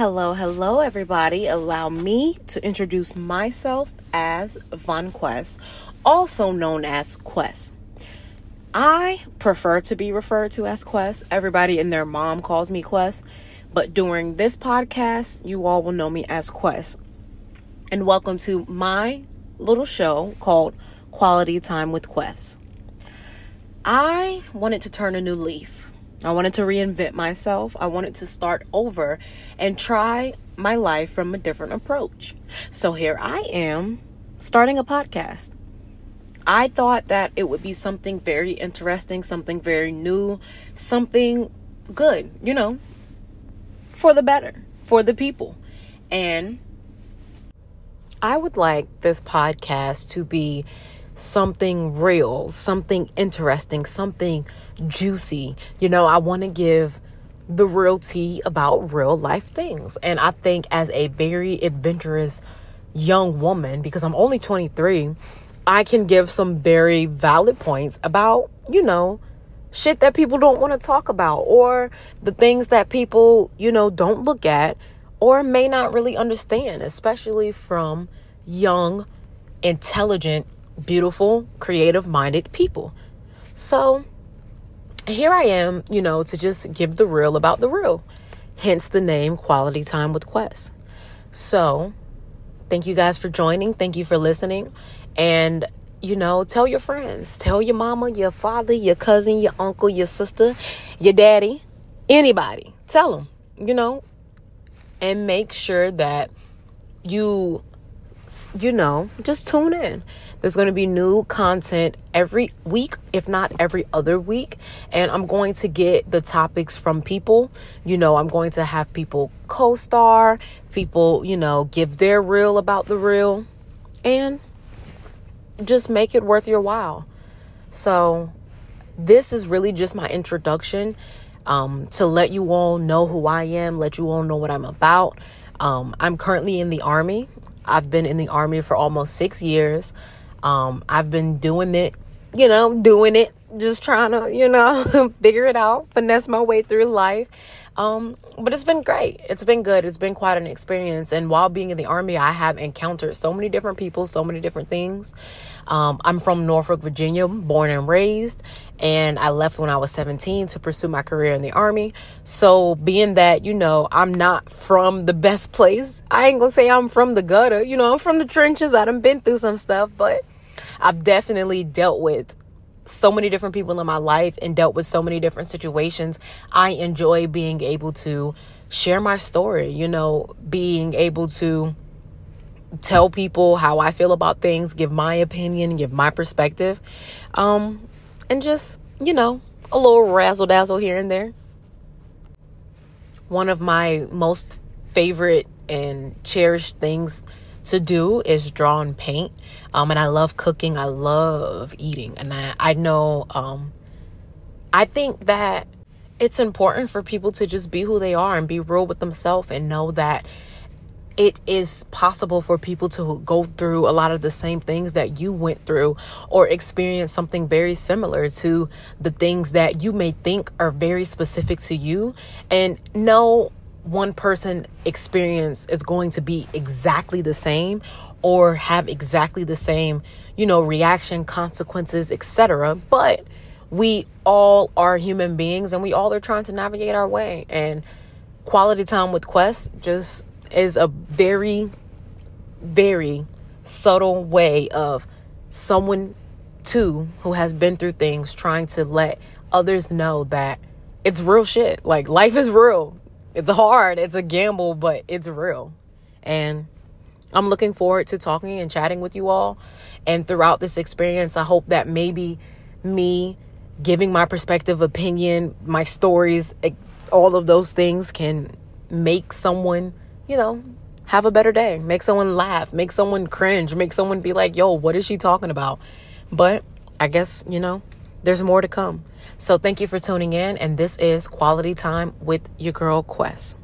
Hello, hello, everybody. Allow me to introduce myself as Von Quest, also known as Quest. I prefer to be referred to as Quest. Everybody and their mom calls me Quest, but during this podcast, you all will know me as Quest. And welcome to my little show called Quality Time with Quest. I wanted to turn a new leaf. I wanted to reinvent myself. I wanted to start over and try my life from a different approach. So here I am starting a podcast. I thought that it would be something very interesting, something very new, something good, you know, for the better, for the people. And I would like this podcast to be something real, something interesting, something juicy. You know, I want to give the real tea about real life things. And I think as a very adventurous young woman, because I'm only 23, I can give some very valid points about, you know, shit that people don't want to talk about or the things that people, you know, don't look at or may not really understand, especially from young, intelligent, beautiful, creative minded people. So, here I am, you know, to just give the real about the real. Hence the name Quality Time with Quest. So, thank you guys for joining. Thank you for listening. And, you know, tell your friends, tell your mama, your father, your cousin, your uncle, your sister, your daddy, anybody. Tell them, you know, and make sure that you, you know, just tune in. There's going to be new content every week, if not every other week. And I'm going to get the topics from people. You know, I'm going to have people co star, people, you know, give their real about the real, and just make it worth your while. So, this is really just my introduction um, to let you all know who I am, let you all know what I'm about. Um, I'm currently in the Army. I've been in the Army for almost six years. Um, I've been doing it, you know, doing it, just trying to, you know, figure it out, finesse my way through life. Um, but it's been great. It's been good. It's been quite an experience. And while being in the army, I have encountered so many different people, so many different things. Um, I'm from Norfolk, Virginia, born and raised, and I left when I was 17 to pursue my career in the army. So, being that, you know, I'm not from the best place, I ain't gonna say I'm from the gutter. You know, I'm from the trenches. I done been through some stuff, but I've definitely dealt with so many different people in my life and dealt with so many different situations. I enjoy being able to share my story, you know, being able to tell people how I feel about things, give my opinion, give my perspective, um, and just, you know, a little razzle dazzle here and there. One of my most favorite and cherished things to do is draw and paint. Um, and I love cooking. I love eating. And I, I know, um, I think that it's important for people to just be who they are and be real with themselves and know that it is possible for people to go through a lot of the same things that you went through or experience something very similar to the things that you may think are very specific to you and know one person experience is going to be exactly the same or have exactly the same, you know, reaction, consequences, etc. But we all are human beings and we all are trying to navigate our way. And quality time with Quest just is a very, very subtle way of someone too who has been through things trying to let others know that it's real shit. Like life is real. It's hard, it's a gamble, but it's real. And I'm looking forward to talking and chatting with you all. And throughout this experience, I hope that maybe me giving my perspective, opinion, my stories, eh, all of those things can make someone, you know, have a better day, make someone laugh, make someone cringe, make someone be like, yo, what is she talking about? But I guess, you know, there's more to come. So thank you for tuning in. And this is Quality Time with your girl Quest.